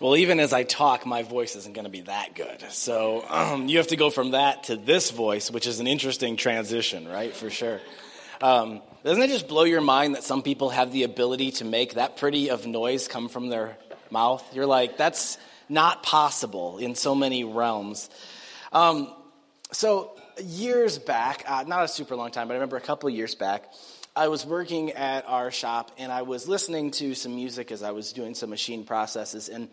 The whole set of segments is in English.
Well, even as I talk, my voice isn't going to be that good. So um, you have to go from that to this voice, which is an interesting transition, right? For sure. Um, doesn't it just blow your mind that some people have the ability to make that pretty of noise come from their mouth? You're like, that's not possible in so many realms. Um, so years back, uh, not a super long time, but I remember a couple years back, I was working at our shop and I was listening to some music as I was doing some machine processes. And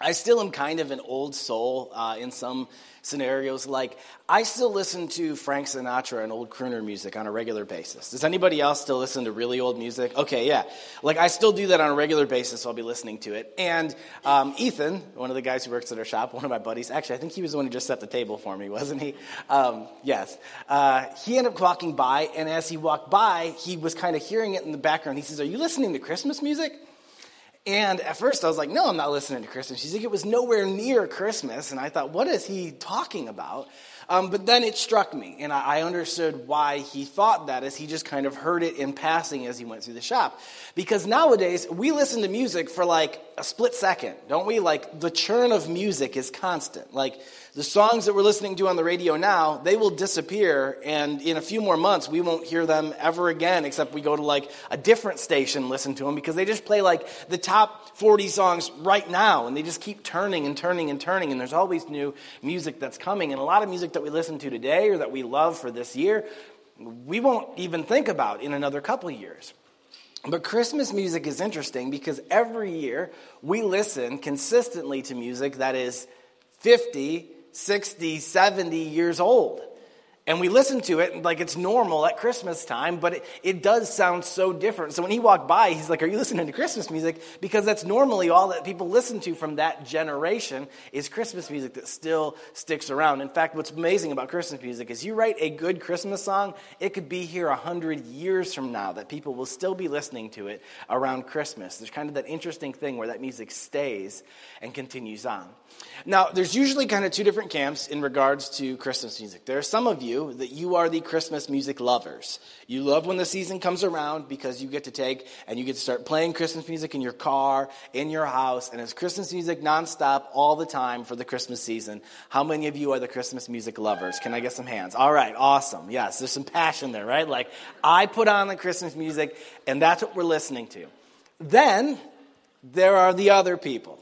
I still am kind of an old soul uh, in some scenarios. Like, I still listen to Frank Sinatra and old crooner music on a regular basis. Does anybody else still listen to really old music? Okay, yeah. Like, I still do that on a regular basis, so I'll be listening to it. And um, Ethan, one of the guys who works at our shop, one of my buddies, actually, I think he was the one who just set the table for me, wasn't he? Um, yes. Uh, he ended up walking by, and as he walked by, he was kind of hearing it in the background. He says, Are you listening to Christmas music? And at first I was like, no, I'm not listening to Christmas. She's like, it was nowhere near Christmas. And I thought, what is he talking about? Um, but then it struck me, and I, I understood why he thought that as he just kind of heard it in passing as he went through the shop. Because nowadays, we listen to music for like a split second, don't we? Like the churn of music is constant. Like the songs that we're listening to on the radio now, they will disappear, and in a few more months, we won't hear them ever again, except we go to like a different station, listen to them, because they just play like the top 40 songs right now, and they just keep turning and turning and turning, and there's always new music that's coming. And a lot of music that we listen to today or that we love for this year, we won't even think about in another couple years. But Christmas music is interesting because every year we listen consistently to music that is 50, 60, 70 years old. And we listen to it like it's normal at Christmas time, but it, it does sound so different. So when he walked by, he's like, Are you listening to Christmas music? Because that's normally all that people listen to from that generation is Christmas music that still sticks around. In fact, what's amazing about Christmas music is you write a good Christmas song, it could be here a hundred years from now that people will still be listening to it around Christmas. There's kind of that interesting thing where that music stays and continues on. Now, there's usually kind of two different camps in regards to Christmas music. There are some of you that you are the Christmas music lovers. You love when the season comes around because you get to take and you get to start playing Christmas music in your car, in your house, and it's Christmas music nonstop all the time for the Christmas season. How many of you are the Christmas music lovers? Can I get some hands? All right, awesome. Yes, there's some passion there, right? Like, I put on the Christmas music, and that's what we're listening to. Then, there are the other people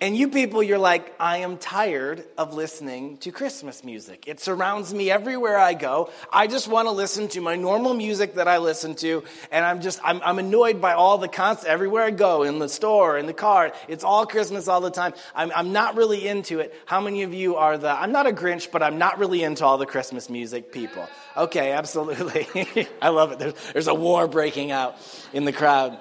and you people, you're like, I am tired of listening to Christmas music. It surrounds me everywhere I go. I just want to listen to my normal music that I listen to. And I'm just, I'm, I'm annoyed by all the constant, everywhere I go, in the store, in the car. It's all Christmas all the time. I'm, I'm not really into it. How many of you are the, I'm not a Grinch, but I'm not really into all the Christmas music people? Okay, absolutely. I love it. There's, there's a war breaking out in the crowd.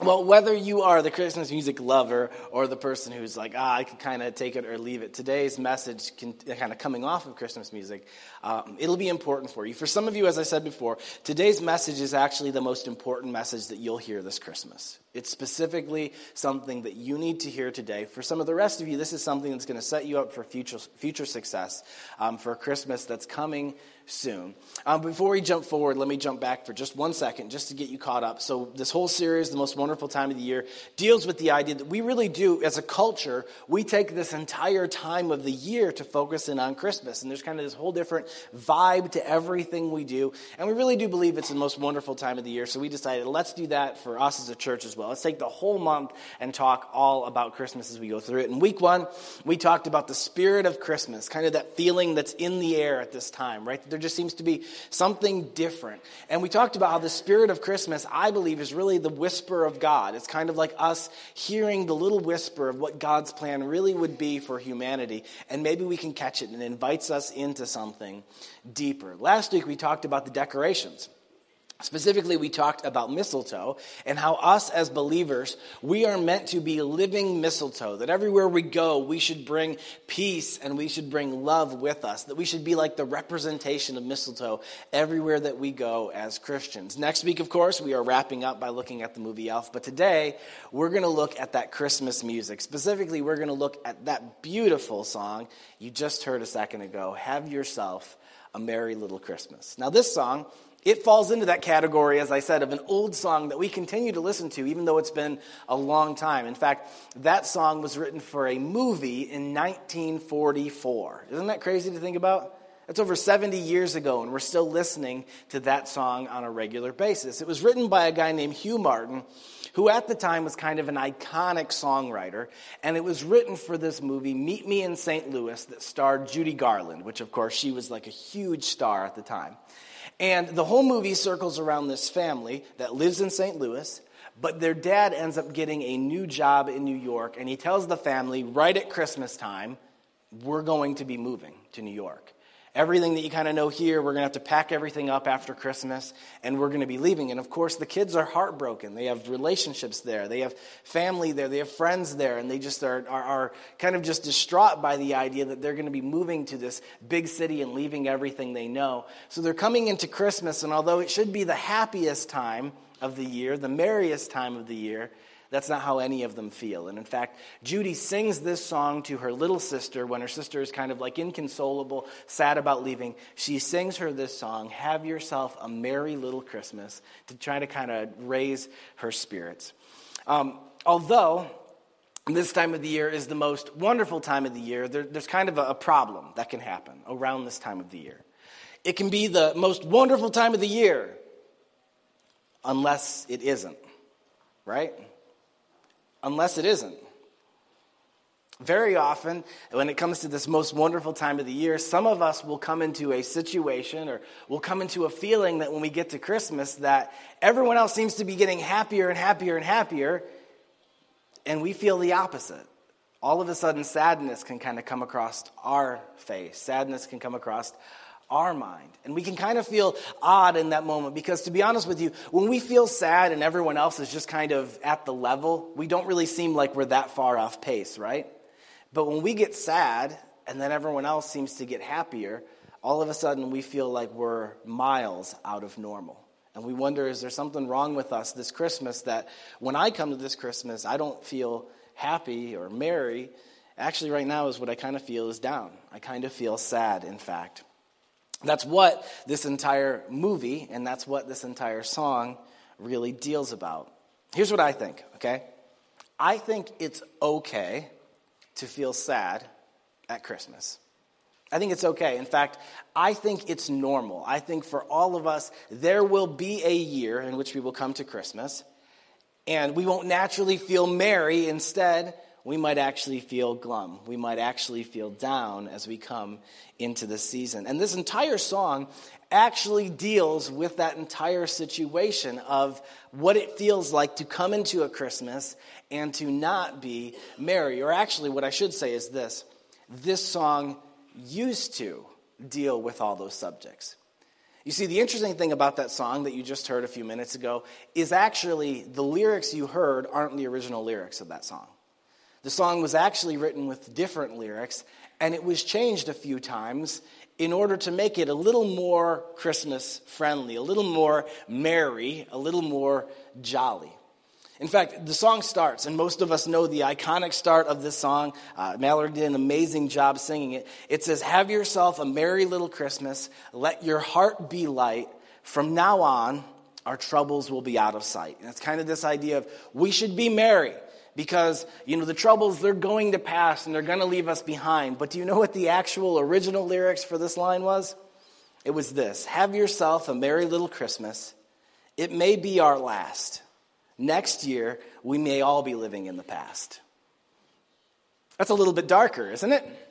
Well, whether you are the Christmas music lover or the person who's like, ah, I can kind of take it or leave it, today's message, kind of coming off of Christmas music, um, it'll be important for you. For some of you, as I said before, today's message is actually the most important message that you'll hear this Christmas. It's specifically something that you need to hear today. For some of the rest of you, this is something that's going to set you up for future, future success um, for Christmas that's coming soon. Um, before we jump forward, let me jump back for just one second, just to get you caught up. So, this whole series, The Most Wonderful Time of the Year, deals with the idea that we really do, as a culture, we take this entire time of the year to focus in on Christmas. And there's kind of this whole different vibe to everything we do. And we really do believe it's the most wonderful time of the year. So, we decided let's do that for us as a church as well. Let's take the whole month and talk all about Christmas as we go through it. In week one, we talked about the spirit of Christmas, kind of that feeling that's in the air at this time, right? There just seems to be something different. And we talked about how the spirit of Christmas, I believe, is really the whisper of God. It's kind of like us hearing the little whisper of what God's plan really would be for humanity. And maybe we can catch it and it invites us into something deeper. Last week, we talked about the decorations. Specifically, we talked about mistletoe and how us as believers, we are meant to be living mistletoe. That everywhere we go, we should bring peace and we should bring love with us. That we should be like the representation of mistletoe everywhere that we go as Christians. Next week, of course, we are wrapping up by looking at the movie Elf. But today, we're going to look at that Christmas music. Specifically, we're going to look at that beautiful song you just heard a second ago Have Yourself a Merry Little Christmas. Now, this song, It falls into that category, as I said, of an old song that we continue to listen to, even though it's been a long time. In fact, that song was written for a movie in 1944. Isn't that crazy to think about? That's over 70 years ago, and we're still listening to that song on a regular basis. It was written by a guy named Hugh Martin, who at the time was kind of an iconic songwriter, and it was written for this movie, Meet Me in St. Louis, that starred Judy Garland, which, of course, she was like a huge star at the time. And the whole movie circles around this family that lives in St. Louis, but their dad ends up getting a new job in New York, and he tells the family right at Christmas time, we're going to be moving to New York. Everything that you kind of know here, we're going to have to pack everything up after Christmas and we're going to be leaving. And of course, the kids are heartbroken. They have relationships there, they have family there, they have friends there, and they just are, are, are kind of just distraught by the idea that they're going to be moving to this big city and leaving everything they know. So they're coming into Christmas, and although it should be the happiest time of the year, the merriest time of the year, that's not how any of them feel. And in fact, Judy sings this song to her little sister when her sister is kind of like inconsolable, sad about leaving. She sings her this song, Have Yourself a Merry Little Christmas, to try to kind of raise her spirits. Um, although this time of the year is the most wonderful time of the year, there, there's kind of a, a problem that can happen around this time of the year. It can be the most wonderful time of the year unless it isn't, right? Unless it isn't. Very often, when it comes to this most wonderful time of the year, some of us will come into a situation or will come into a feeling that when we get to Christmas that everyone else seems to be getting happier and happier and happier, and we feel the opposite. All of a sudden, sadness can kind of come across our face. Sadness can come across our mind. And we can kind of feel odd in that moment because, to be honest with you, when we feel sad and everyone else is just kind of at the level, we don't really seem like we're that far off pace, right? But when we get sad and then everyone else seems to get happier, all of a sudden we feel like we're miles out of normal. And we wonder, is there something wrong with us this Christmas that when I come to this Christmas, I don't feel happy or merry? Actually, right now is what I kind of feel is down. I kind of feel sad, in fact. That's what this entire movie and that's what this entire song really deals about. Here's what I think, okay? I think it's okay to feel sad at Christmas. I think it's okay. In fact, I think it's normal. I think for all of us, there will be a year in which we will come to Christmas and we won't naturally feel merry. Instead, we might actually feel glum. We might actually feel down as we come into the season. And this entire song actually deals with that entire situation of what it feels like to come into a Christmas and to not be merry. Or actually, what I should say is this this song used to deal with all those subjects. You see, the interesting thing about that song that you just heard a few minutes ago is actually the lyrics you heard aren't the original lyrics of that song. The song was actually written with different lyrics, and it was changed a few times in order to make it a little more Christmas friendly, a little more merry, a little more jolly. In fact, the song starts, and most of us know the iconic start of this song. Uh, did an amazing job singing it. It says, Have yourself a merry little Christmas. Let your heart be light. From now on, our troubles will be out of sight. And it's kind of this idea of we should be merry because, you know, the troubles, they're going to pass and they're going to leave us behind. But do you know what the actual original lyrics for this line was? It was this Have yourself a merry little Christmas. It may be our last. Next year, we may all be living in the past. That's a little bit darker, isn't it?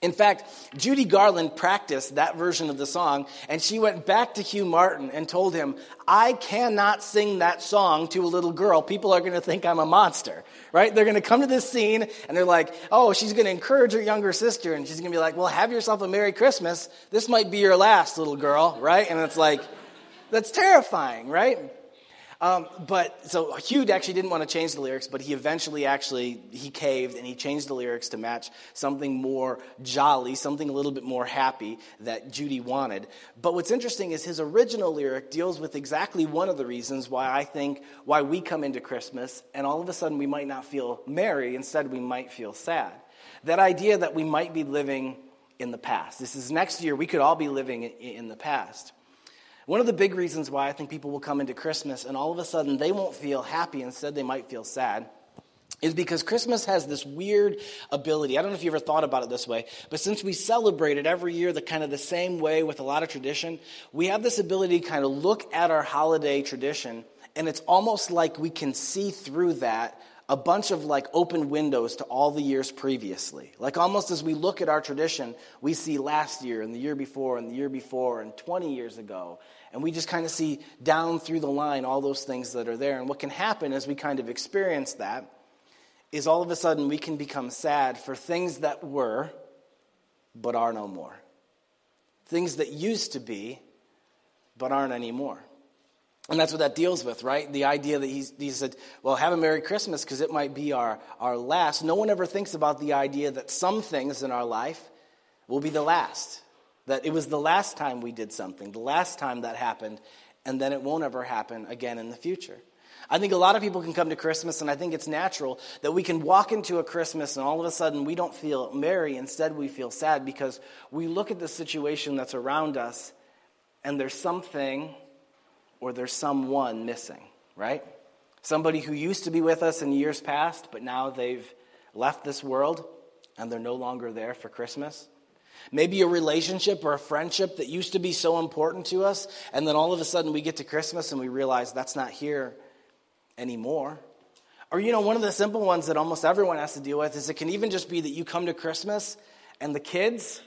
In fact, Judy Garland practiced that version of the song, and she went back to Hugh Martin and told him, I cannot sing that song to a little girl. People are going to think I'm a monster, right? They're going to come to this scene, and they're like, oh, she's going to encourage her younger sister, and she's going to be like, well, have yourself a Merry Christmas. This might be your last, little girl, right? And it's like, that's terrifying, right? Um, but so Hugh actually didn't want to change the lyrics, but he eventually actually he caved and he changed the lyrics to match something more jolly, something a little bit more happy that Judy wanted. But what's interesting is his original lyric deals with exactly one of the reasons why I think why we come into Christmas and all of a sudden we might not feel merry, instead we might feel sad. That idea that we might be living in the past. This is next year, we could all be living in the past. One of the big reasons why I think people will come into Christmas and all of a sudden they won't feel happy, instead, they might feel sad, is because Christmas has this weird ability. I don't know if you ever thought about it this way, but since we celebrate it every year the kind of the same way with a lot of tradition, we have this ability to kind of look at our holiday tradition and it's almost like we can see through that a bunch of like open windows to all the years previously. Like almost as we look at our tradition, we see last year and the year before and the year before and 20 years ago. And we just kind of see down through the line all those things that are there. And what can happen as we kind of experience that is all of a sudden we can become sad for things that were but are no more. Things that used to be but aren't anymore. And that's what that deals with, right? The idea that he said, well, have a Merry Christmas because it might be our, our last. No one ever thinks about the idea that some things in our life will be the last. That it was the last time we did something, the last time that happened, and then it won't ever happen again in the future. I think a lot of people can come to Christmas, and I think it's natural that we can walk into a Christmas and all of a sudden we don't feel merry. Instead, we feel sad because we look at the situation that's around us and there's something or there's someone missing, right? Somebody who used to be with us in years past, but now they've left this world and they're no longer there for Christmas. Maybe a relationship or a friendship that used to be so important to us, and then all of a sudden we get to Christmas and we realize that's not here anymore. Or, you know, one of the simple ones that almost everyone has to deal with is it can even just be that you come to Christmas and the kids,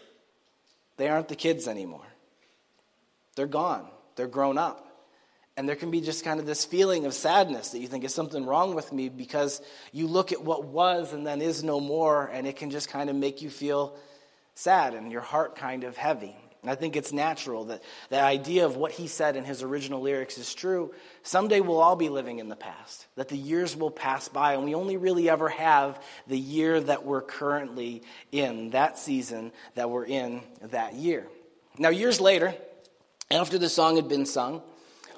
they aren't the kids anymore. They're gone, they're grown up. And there can be just kind of this feeling of sadness that you think is something wrong with me because you look at what was and then is no more, and it can just kind of make you feel sad and your heart kind of heavy. And I think it's natural that the idea of what he said in his original lyrics is true. Someday we'll all be living in the past, that the years will pass by, and we only really ever have the year that we're currently in, that season that we're in that year. Now, years later, after the song had been sung,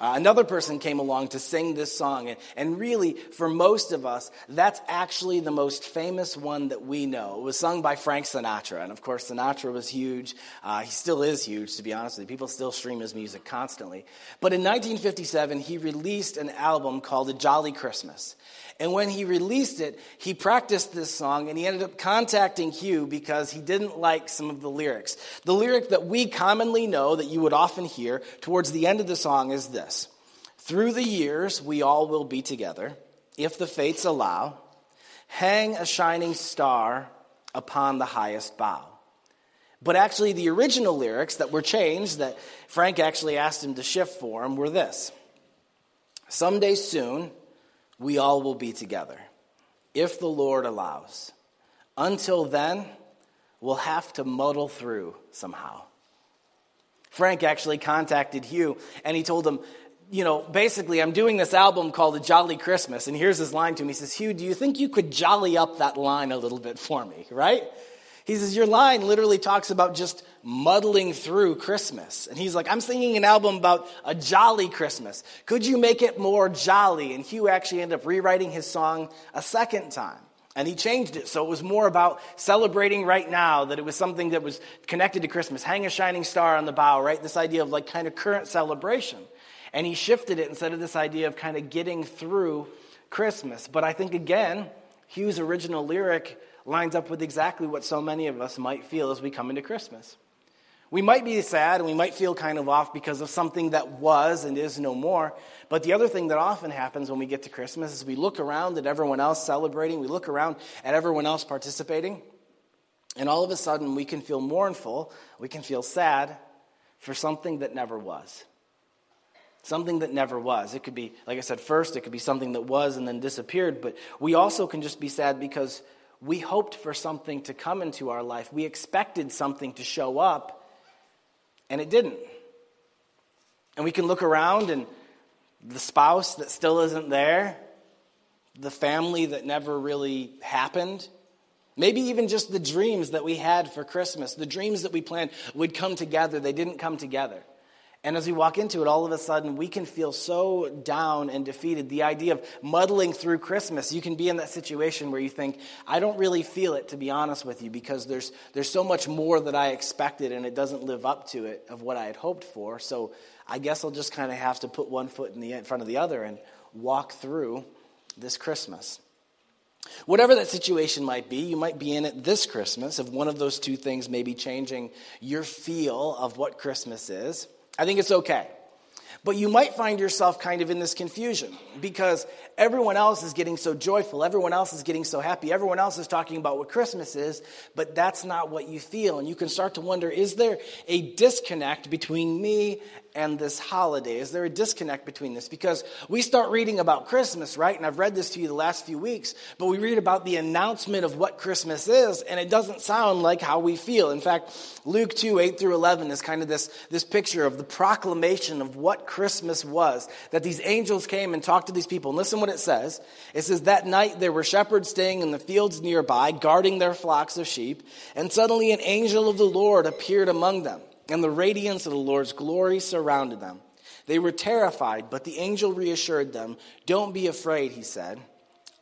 uh, another person came along to sing this song, and, and really, for most of us, that's actually the most famous one that we know. It was sung by Frank Sinatra, and of course, Sinatra was huge. Uh, he still is huge, to be honest with you. People still stream his music constantly. But in 1957, he released an album called A Jolly Christmas. And when he released it, he practiced this song and he ended up contacting Hugh because he didn't like some of the lyrics. The lyric that we commonly know that you would often hear towards the end of the song is this Through the years, we all will be together, if the fates allow. Hang a shining star upon the highest bough. But actually, the original lyrics that were changed, that Frank actually asked him to shift for him, were this Someday soon, we all will be together, if the Lord allows. Until then, we'll have to muddle through somehow. Frank actually contacted Hugh and he told him, you know, basically, I'm doing this album called A Jolly Christmas. And here's his line to him. He says, Hugh, do you think you could jolly up that line a little bit for me, right? He says, Your line literally talks about just muddling through Christmas. And he's like, I'm singing an album about a jolly Christmas. Could you make it more jolly? And Hugh actually ended up rewriting his song a second time. And he changed it so it was more about celebrating right now, that it was something that was connected to Christmas. Hang a shining star on the bough, right? This idea of like kind of current celebration. And he shifted it instead of this idea of kind of getting through Christmas. But I think, again, Hugh's original lyric lines up with exactly what so many of us might feel as we come into Christmas. We might be sad and we might feel kind of off because of something that was and is no more. But the other thing that often happens when we get to Christmas is we look around at everyone else celebrating, we look around at everyone else participating, and all of a sudden we can feel mournful, we can feel sad for something that never was. Something that never was. It could be, like I said, first, it could be something that was and then disappeared, but we also can just be sad because we hoped for something to come into our life. We expected something to show up, and it didn't. And we can look around and the spouse that still isn't there, the family that never really happened, maybe even just the dreams that we had for Christmas, the dreams that we planned would come together, they didn't come together. And as we walk into it, all of a sudden, we can feel so down and defeated. The idea of muddling through Christmas, you can be in that situation where you think, I don't really feel it, to be honest with you, because there's, there's so much more that I expected and it doesn't live up to it of what I had hoped for. So I guess I'll just kind of have to put one foot in, the, in front of the other and walk through this Christmas. Whatever that situation might be, you might be in it this Christmas if one of those two things may be changing your feel of what Christmas is. I think it's okay. But you might find yourself kind of in this confusion because everyone else is getting so joyful, everyone else is getting so happy, everyone else is talking about what Christmas is, but that's not what you feel. And you can start to wonder is there a disconnect between me and this holiday? Is there a disconnect between this? Because we start reading about Christmas, right? And I've read this to you the last few weeks, but we read about the announcement of what Christmas is, and it doesn't sound like how we feel. In fact, Luke 2, 8 through 11 is kind of this, this picture of the proclamation of what Christmas was. That these angels came and talked to these people. And listen what it says. It says, That night there were shepherds staying in the fields nearby, guarding their flocks of sheep, and suddenly an angel of the Lord appeared among them and the radiance of the Lord's glory surrounded them. They were terrified, but the angel reassured them. Don't be afraid, he said.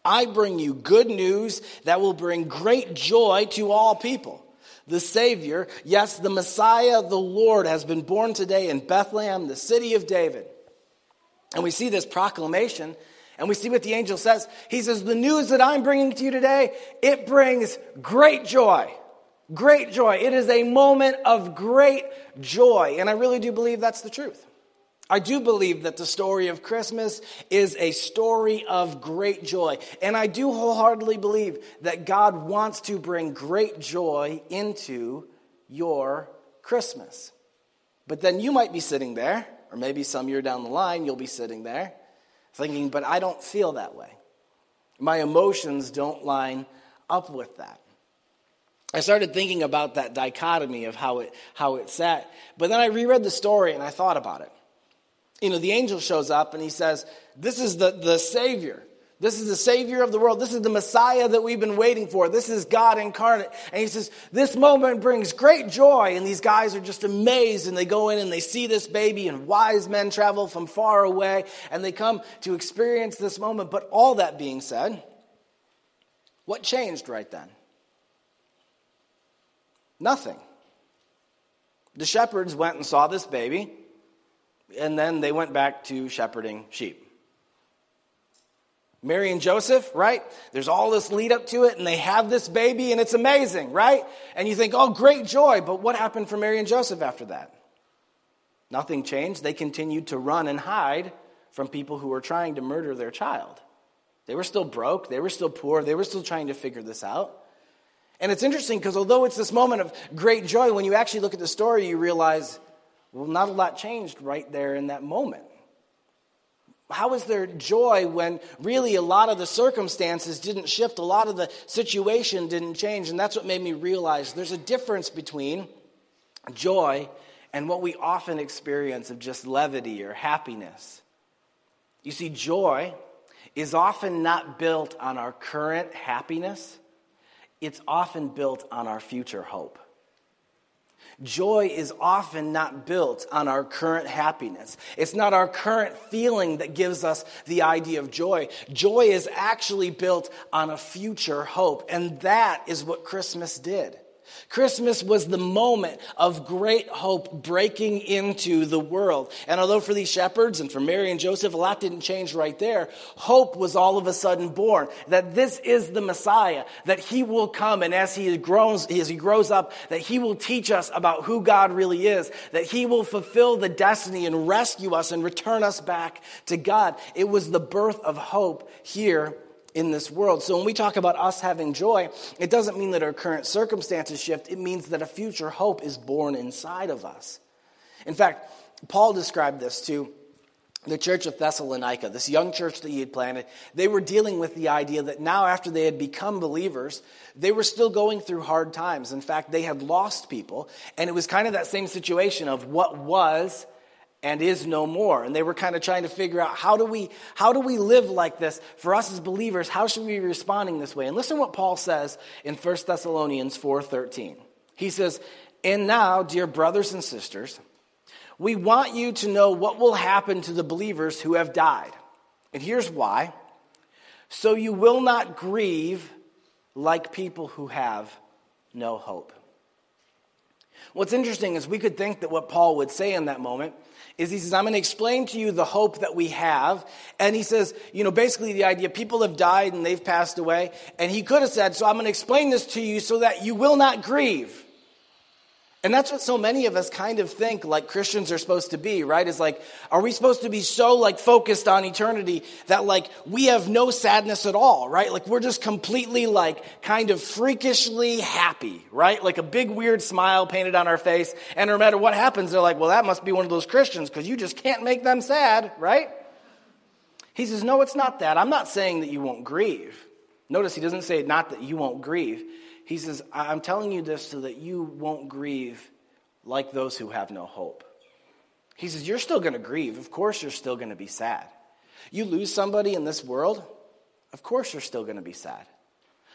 I bring you good news that will bring great joy to all people. The Savior, yes, the Messiah, the Lord, has been born today in Bethlehem, the city of David. And we see this proclamation, and we see what the angel says. He says, The news that I'm bringing to you today, it brings great joy. Great joy. It is a moment of great joy. And I really do believe that's the truth. I do believe that the story of Christmas is a story of great joy. And I do wholeheartedly believe that God wants to bring great joy into your Christmas. But then you might be sitting there, or maybe some year down the line, you'll be sitting there thinking, but I don't feel that way. My emotions don't line up with that. I started thinking about that dichotomy of how it, how it sat. But then I reread the story and I thought about it. You know, the angel shows up and he says, This is the, the Savior. This is the Savior of the world. This is the Messiah that we've been waiting for. This is God incarnate. And he says, This moment brings great joy. And these guys are just amazed and they go in and they see this baby, and wise men travel from far away and they come to experience this moment. But all that being said, what changed right then? Nothing. The shepherds went and saw this baby, and then they went back to shepherding sheep. Mary and Joseph, right? There's all this lead up to it, and they have this baby, and it's amazing, right? And you think, oh, great joy. But what happened for Mary and Joseph after that? Nothing changed. They continued to run and hide from people who were trying to murder their child. They were still broke, they were still poor, they were still trying to figure this out. And it's interesting because although it's this moment of great joy, when you actually look at the story, you realize, well, not a lot changed right there in that moment. How is there joy when really a lot of the circumstances didn't shift, a lot of the situation didn't change? And that's what made me realize there's a difference between joy and what we often experience of just levity or happiness. You see, joy is often not built on our current happiness it's often built on our future hope. Joy is often not built on our current happiness. It's not our current feeling that gives us the idea of joy. Joy is actually built on a future hope. And that is what Christmas did. Christmas was the moment of great hope breaking into the world. And although for these shepherds and for Mary and Joseph, a lot didn't change right there, hope was all of a sudden born that this is the Messiah, that he will come, and as he grows, as he grows up, that he will teach us about who God really is, that he will fulfill the destiny and rescue us and return us back to God. It was the birth of hope here in this world. So when we talk about us having joy, it doesn't mean that our current circumstances shift. It means that a future hope is born inside of us. In fact, Paul described this to the church of Thessalonica, this young church that he had planted. They were dealing with the idea that now, after they had become believers, they were still going through hard times. In fact, they had lost people. And it was kind of that same situation of what was and is no more. And they were kind of trying to figure out how do we how do we live like this for us as believers? How should we be responding this way? And listen what Paul says in 1 Thessalonians 4:13. He says, "And now, dear brothers and sisters, We want you to know what will happen to the believers who have died. And here's why. So you will not grieve like people who have no hope. What's interesting is we could think that what Paul would say in that moment is he says, I'm going to explain to you the hope that we have. And he says, you know, basically the idea people have died and they've passed away. And he could have said, So I'm going to explain this to you so that you will not grieve. And that's what so many of us kind of think like Christians are supposed to be, right? Is like, are we supposed to be so like focused on eternity that like we have no sadness at all, right? Like we're just completely like kind of freakishly happy, right? Like a big weird smile painted on our face. And no matter what happens, they're like, well, that must be one of those Christians because you just can't make them sad, right? He says, no, it's not that. I'm not saying that you won't grieve. Notice he doesn't say not that you won't grieve. He says, I'm telling you this so that you won't grieve like those who have no hope. He says, You're still going to grieve. Of course, you're still going to be sad. You lose somebody in this world, of course, you're still going to be sad.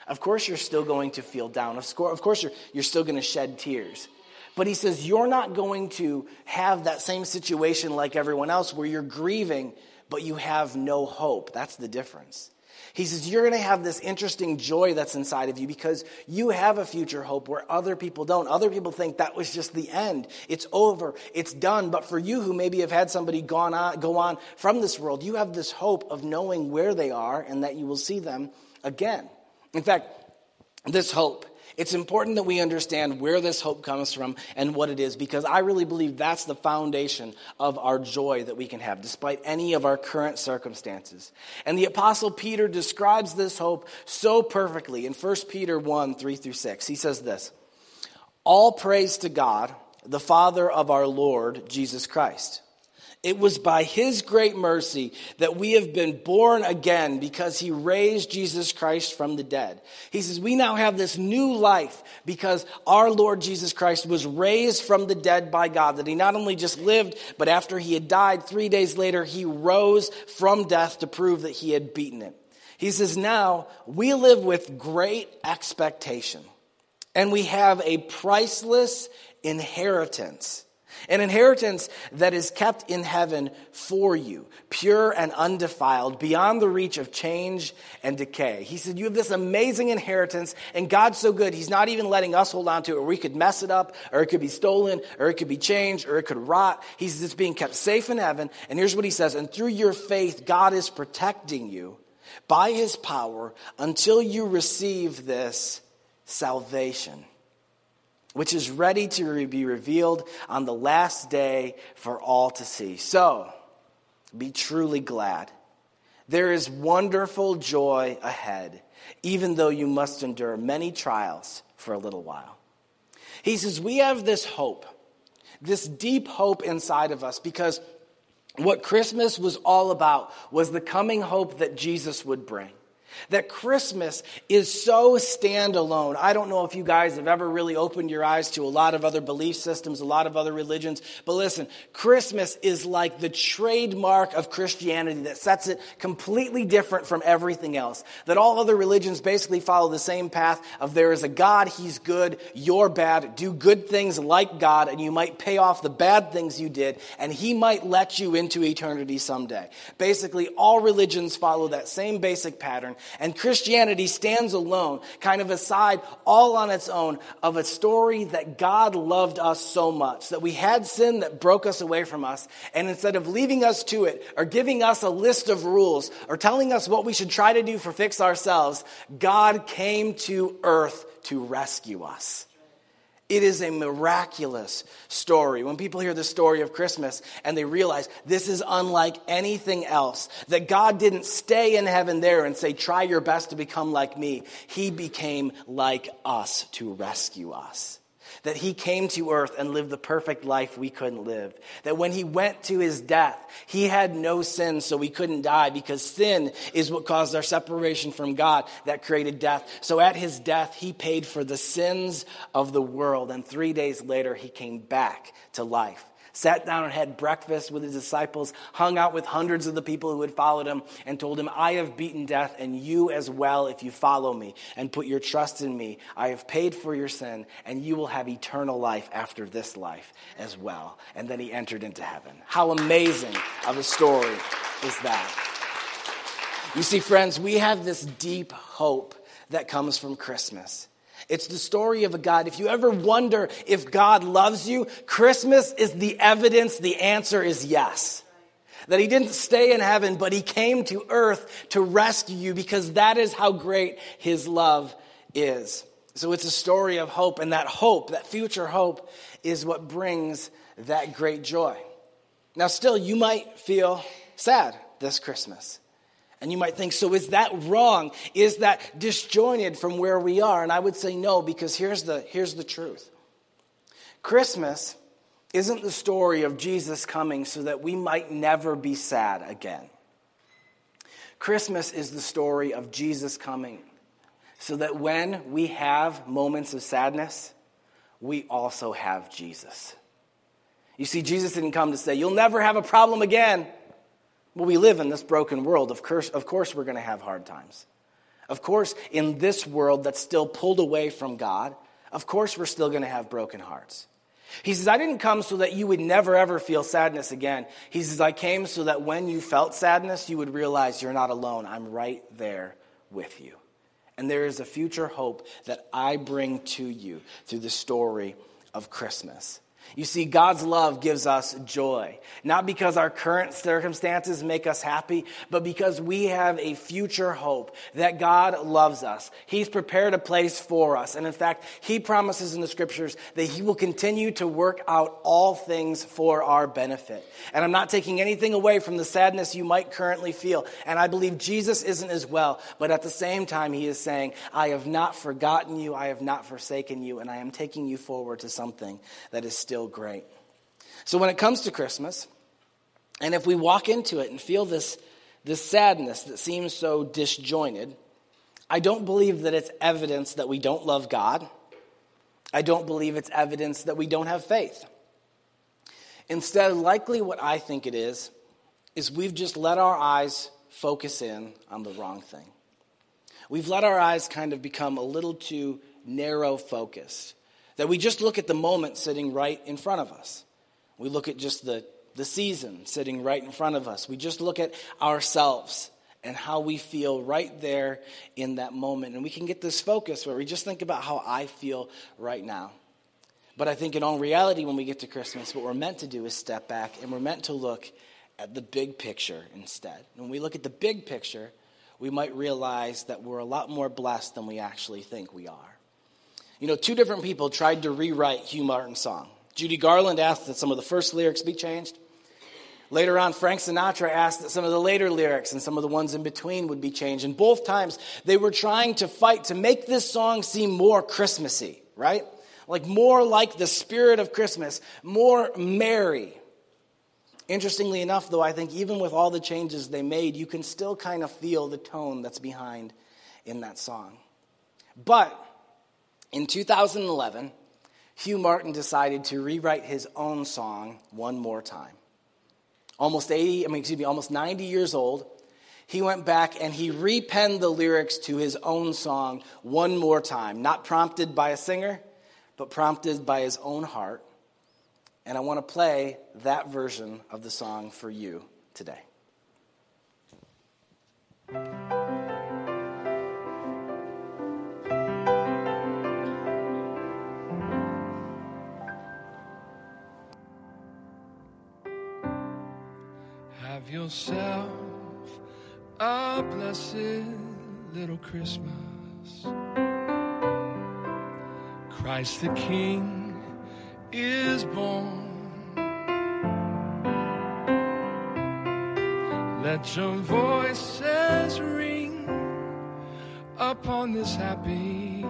Of course, you're still going to feel down. Of course, you're, you're still going to shed tears. But he says, You're not going to have that same situation like everyone else where you're grieving, but you have no hope. That's the difference. He says, You're going to have this interesting joy that's inside of you because you have a future hope where other people don't. Other people think that was just the end. It's over. It's done. But for you who maybe have had somebody gone on, go on from this world, you have this hope of knowing where they are and that you will see them again. In fact, this hope it's important that we understand where this hope comes from and what it is because I really believe that's the foundation of our joy that we can have despite any of our current circumstances. And the apostle Peter describes this hope so perfectly in 1 Peter 1 3 through 6. He says this All praise to God, the Father of our Lord Jesus Christ it was by his great mercy that we have been born again because he raised Jesus Christ from the dead. He says, We now have this new life because our Lord Jesus Christ was raised from the dead by God. That he not only just lived, but after he had died, three days later, he rose from death to prove that he had beaten it. He says, Now we live with great expectation and we have a priceless inheritance an inheritance that is kept in heaven for you, pure and undefiled, beyond the reach of change and decay. He said, You have this amazing inheritance, and God's so good, He's not even letting us hold on to it, or we could mess it up, or it could be stolen, or it could be changed, or it could rot. He's just being kept safe in heaven. And here's what He says And through your faith, God is protecting you by His power until you receive this salvation which is ready to be revealed on the last day for all to see. So, be truly glad. There is wonderful joy ahead, even though you must endure many trials for a little while. He says, We have this hope, this deep hope inside of us, because what Christmas was all about was the coming hope that Jesus would bring. That Christmas is so standalone. I don't know if you guys have ever really opened your eyes to a lot of other belief systems, a lot of other religions, but listen, Christmas is like the trademark of Christianity that sets it completely different from everything else. That all other religions basically follow the same path of there is a God, he's good, you're bad, do good things like God, and you might pay off the bad things you did, and he might let you into eternity someday. Basically, all religions follow that same basic pattern and Christianity stands alone, kind of aside, all on its own, of a story that God loved us so much, that we had sin that broke us away from us. And instead of leaving us to it, or giving us a list of rules, or telling us what we should try to do for fix ourselves, God came to earth to rescue us. It is a miraculous story. When people hear the story of Christmas and they realize this is unlike anything else, that God didn't stay in heaven there and say, try your best to become like me. He became like us to rescue us that he came to earth and lived the perfect life we couldn't live. That when he went to his death, he had no sin, so we couldn't die because sin is what caused our separation from God that created death. So at his death, he paid for the sins of the world. And three days later, he came back to life sat down and had breakfast with his disciples, hung out with hundreds of the people who had followed him, and told him, I have beaten death, and you as well if you follow me and put your trust in me. I have paid for your sin, and you will have eternal life after this life as well. And then he entered into heaven. How amazing of a story is that? You see, friends, we have this deep hope that comes from Christmas. It's the story of a God. If you ever wonder if God loves you, Christmas is the evidence. The answer is yes. That he didn't stay in heaven, but he came to earth to rescue you because that is how great his love is. So it's a story of hope, and that hope, that future hope, is what brings that great joy. Now, still, you might feel sad this Christmas. And you might think, so is that wrong? Is that disjointed from where we are? And I would say no, because here's the, here's the truth Christmas isn't the story of Jesus coming so that we might never be sad again. Christmas is the story of Jesus coming so that when we have moments of sadness, we also have Jesus. You see, Jesus didn't come to say, You'll never have a problem again. Well, we live in this broken world. Of course, of course we're going to have hard times. Of course, in this world that's still pulled away from God, of course we're still going to have broken hearts. He says, I didn't come so that you would never ever feel sadness again. He says, I came so that when you felt sadness, you would realize you're not alone. I'm right there with you. And there is a future hope that I bring to you through the story of Christmas. You see, God's love gives us joy, not because our current circumstances make us happy, but because we have a future hope that God loves us. He's prepared a place for us. And in fact, He promises in the scriptures that He will continue to work out all things for our benefit. And I'm not taking anything away from the sadness you might currently feel. And I believe Jesus isn't as well, but at the same time, He is saying, I have not forgotten you, I have not forsaken you, and I am taking you forward to something that is still still great. So when it comes to Christmas, and if we walk into it and feel this, this sadness that seems so disjointed, I don't believe that it's evidence that we don't love God. I don't believe it's evidence that we don't have faith. Instead, likely what I think it is, is we've just let our eyes focus in on the wrong thing. We've let our eyes kind of become a little too narrow focused. That we just look at the moment sitting right in front of us. We look at just the, the season sitting right in front of us. We just look at ourselves and how we feel right there in that moment. And we can get this focus where we just think about how I feel right now. But I think in all reality, when we get to Christmas, what we're meant to do is step back and we're meant to look at the big picture instead. When we look at the big picture, we might realize that we're a lot more blessed than we actually think we are. You know, two different people tried to rewrite Hugh Martin's song. Judy Garland asked that some of the first lyrics be changed. Later on, Frank Sinatra asked that some of the later lyrics and some of the ones in between would be changed. And both times, they were trying to fight to make this song seem more Christmassy, right? Like more like the spirit of Christmas, more merry. Interestingly enough, though, I think even with all the changes they made, you can still kind of feel the tone that's behind in that song. But in 2011, Hugh Martin decided to rewrite his own song one more time. Almost 80, I mean, excuse me, almost 90 years old, he went back and he repenned the lyrics to his own song one more time, not prompted by a singer, but prompted by his own heart. And I want to play that version of the song for you today. Yourself a blessed little Christmas. Christ the King is born. Let your voices ring upon this happy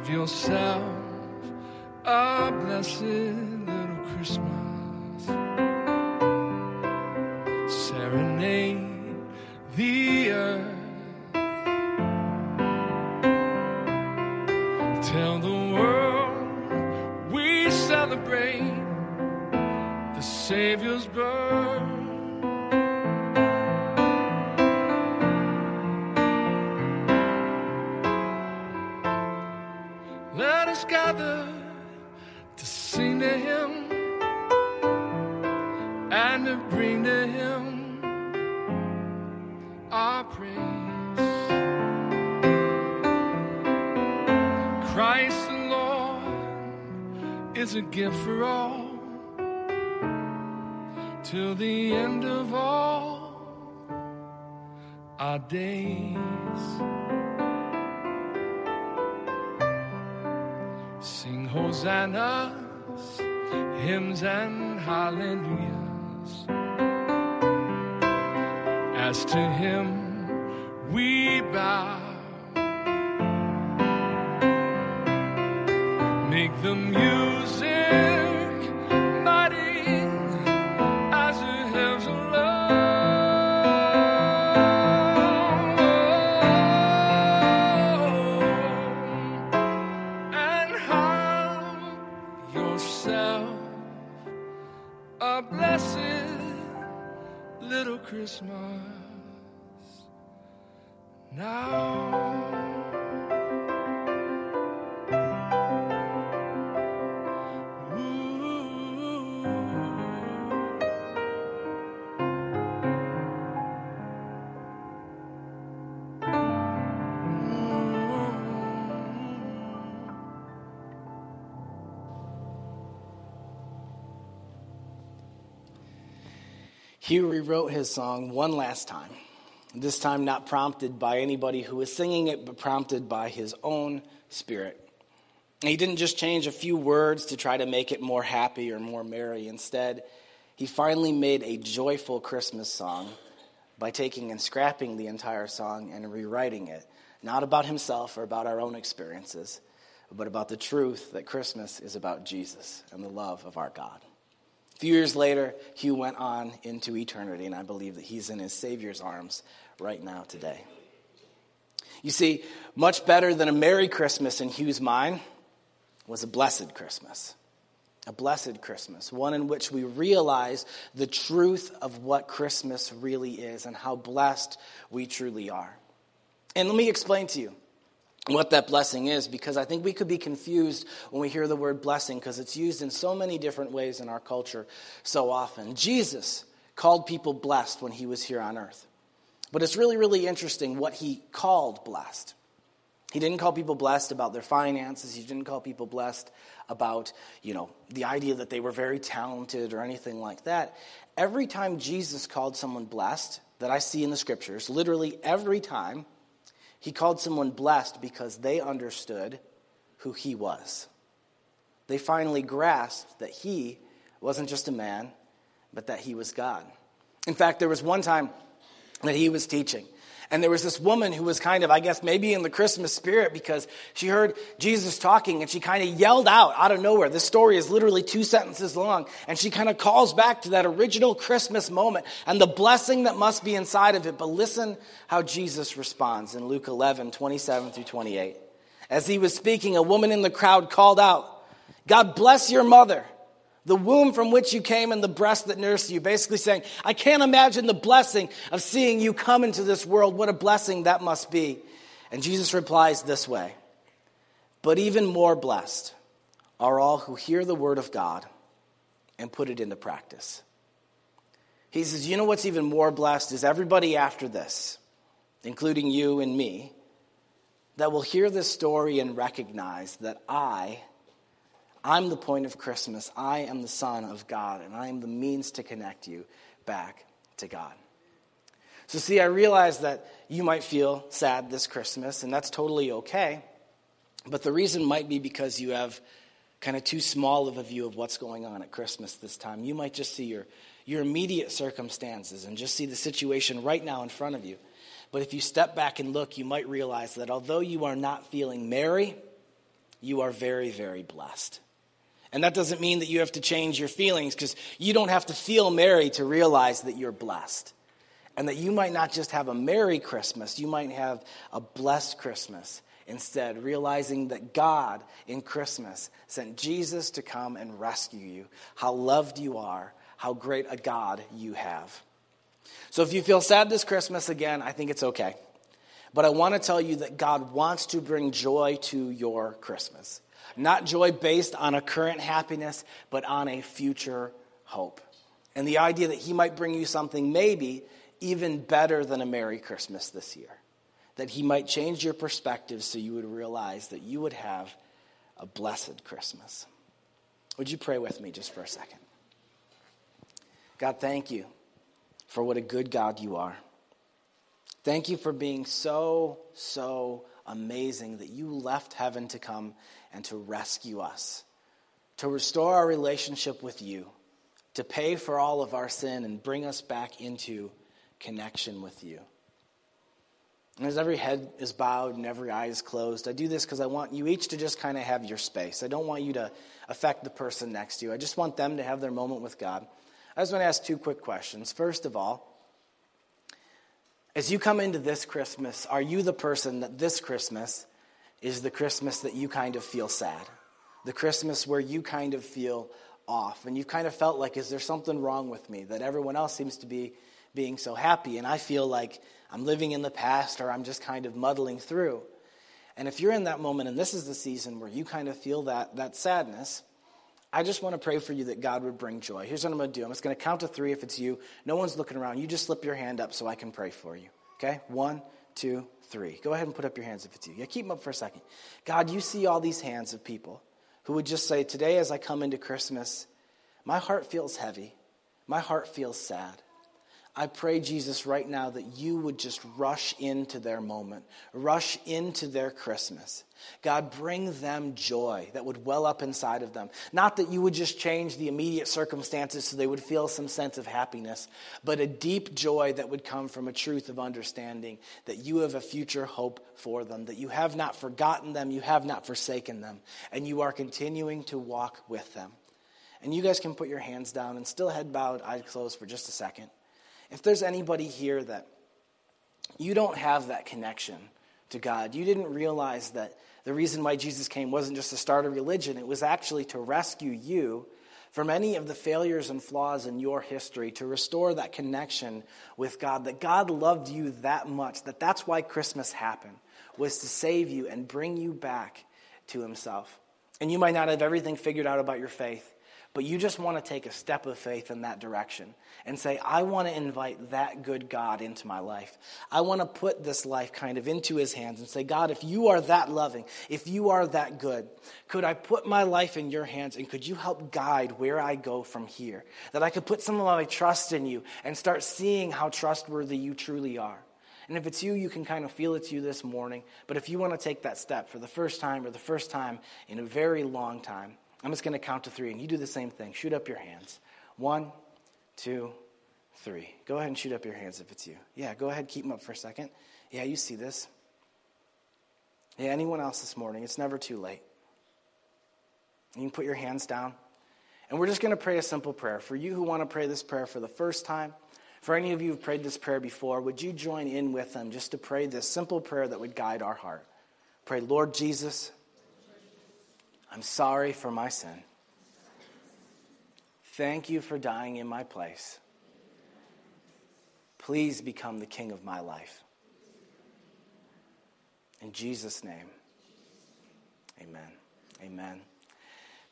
Have yourself a blessed little Christmas. Gift for all till the end of all our days. Sing hosannas, hymns and hallelujahs. As to him we bow. Make the music mighty Hugh rewrote his song one last time, this time not prompted by anybody who was singing it, but prompted by his own spirit. He didn't just change a few words to try to make it more happy or more merry. Instead, he finally made a joyful Christmas song by taking and scrapping the entire song and rewriting it, not about himself or about our own experiences, but about the truth that Christmas is about Jesus and the love of our God. Few years later, Hugh went on into eternity, and I believe that he's in his Savior's arms right now today. You see, much better than a Merry Christmas in Hugh's mind was a blessed Christmas. A blessed Christmas, one in which we realize the truth of what Christmas really is and how blessed we truly are. And let me explain to you what that blessing is because I think we could be confused when we hear the word blessing because it's used in so many different ways in our culture so often. Jesus called people blessed when he was here on earth. But it's really, really interesting what he called blessed. He didn't call people blessed about their finances. He didn't call people blessed about, you know, the idea that they were very talented or anything like that. Every time Jesus called someone blessed that I see in the scriptures, literally every time, he called someone blessed because they understood who he was. They finally grasped that he wasn't just a man, but that he was God. In fact, there was one time that he was teaching. And there was this woman who was kind of, I guess, maybe in the Christmas spirit because she heard Jesus talking and she kind of yelled out out of nowhere. This story is literally two sentences long. And she kind of calls back to that original Christmas moment and the blessing that must be inside of it. But listen how Jesus responds in Luke 11, 27 through 28. As he was speaking, a woman in the crowd called out, God bless your mother the womb from which you came and the breast that nursed you. Basically saying, I can't imagine the blessing of seeing you come into this world. What a blessing that must be. And Jesus replies this way But even more blessed are all who hear the word of God and put it into practice. He says, You know what's even more blessed is everybody after this, including you and me, that will hear this story and recognize that I I'm the point of Christmas. I am the Son of God, and I am the means to connect you back to God. So, see, I realize that you might feel sad this Christmas, and that's totally okay. But the reason might be because you have kind of too small of a view of what's going on at Christmas this time. You might just see your, your immediate circumstances and just see the situation right now in front of you. But if you step back and look, you might realize that although you are not feeling merry, you are very, very blessed. And that doesn't mean that you have to change your feelings because you don't have to feel merry to realize that you're blessed. And that you might not just have a merry Christmas, you might have a blessed Christmas instead, realizing that God in Christmas sent Jesus to come and rescue you, how loved you are, how great a God you have. So if you feel sad this Christmas again, I think it's okay. But I want to tell you that God wants to bring joy to your Christmas. Not joy based on a current happiness, but on a future hope. And the idea that He might bring you something maybe even better than a Merry Christmas this year. That He might change your perspective so you would realize that you would have a blessed Christmas. Would you pray with me just for a second? God, thank you for what a good God you are. Thank you for being so, so amazing that you left heaven to come and to rescue us, to restore our relationship with you, to pay for all of our sin and bring us back into connection with you. And as every head is bowed and every eye is closed, I do this because I want you each to just kind of have your space. I don't want you to affect the person next to you. I just want them to have their moment with God. I just want to ask two quick questions. First of all, as you come into this Christmas, are you the person that this Christmas is the Christmas that you kind of feel sad? The Christmas where you kind of feel off and you've kind of felt like, is there something wrong with me? That everyone else seems to be being so happy and I feel like I'm living in the past or I'm just kind of muddling through. And if you're in that moment and this is the season where you kind of feel that, that sadness, I just want to pray for you that God would bring joy. Here's what I'm going to do I'm just going to count to three if it's you. No one's looking around. You just slip your hand up so I can pray for you. Okay? One, two, three. Go ahead and put up your hands if it's you. Yeah, keep them up for a second. God, you see all these hands of people who would just say, Today, as I come into Christmas, my heart feels heavy. My heart feels sad. I pray, Jesus, right now that you would just rush into their moment, rush into their Christmas. God, bring them joy that would well up inside of them. Not that you would just change the immediate circumstances so they would feel some sense of happiness, but a deep joy that would come from a truth of understanding that you have a future hope for them, that you have not forgotten them, you have not forsaken them, and you are continuing to walk with them. And you guys can put your hands down and still head bowed, eyes closed for just a second. If there's anybody here that you don't have that connection to God, you didn't realize that the reason why Jesus came wasn't just to start a religion, it was actually to rescue you from any of the failures and flaws in your history, to restore that connection with God, that God loved you that much, that that's why Christmas happened, was to save you and bring you back to Himself. And you might not have everything figured out about your faith, but you just want to take a step of faith in that direction and say, I want to invite that good God into my life. I want to put this life kind of into his hands and say, God, if you are that loving, if you are that good, could I put my life in your hands and could you help guide where I go from here? That I could put some of my trust in you and start seeing how trustworthy you truly are. And if it's you, you can kind of feel it's you this morning. But if you want to take that step for the first time or the first time in a very long time, I'm just going to count to three, and you do the same thing. Shoot up your hands. One, two, three. Go ahead and shoot up your hands if it's you. Yeah, go ahead, keep them up for a second. Yeah, you see this. Yeah, anyone else this morning? It's never too late. You can put your hands down. And we're just going to pray a simple prayer. For you who want to pray this prayer for the first time, for any of you who've prayed this prayer before, would you join in with them just to pray this simple prayer that would guide our heart? Pray, Lord Jesus, I'm sorry for my sin. Thank you for dying in my place. Please become the king of my life. In Jesus' name, amen. Amen.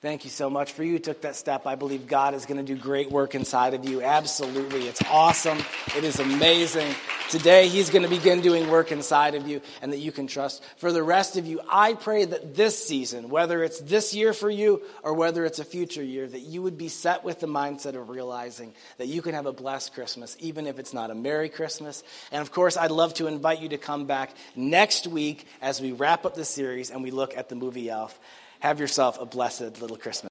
Thank you so much for you took that step. I believe God is going to do great work inside of you. Absolutely. It's awesome. It is amazing. Today, He's going to begin doing work inside of you and that you can trust. For the rest of you, I pray that this season, whether it's this year for you or whether it's a future year, that you would be set with the mindset of realizing that you can have a blessed Christmas, even if it's not a Merry Christmas. And of course, I'd love to invite you to come back next week as we wrap up the series and we look at the movie Elf. Have yourself a blessed little Christmas.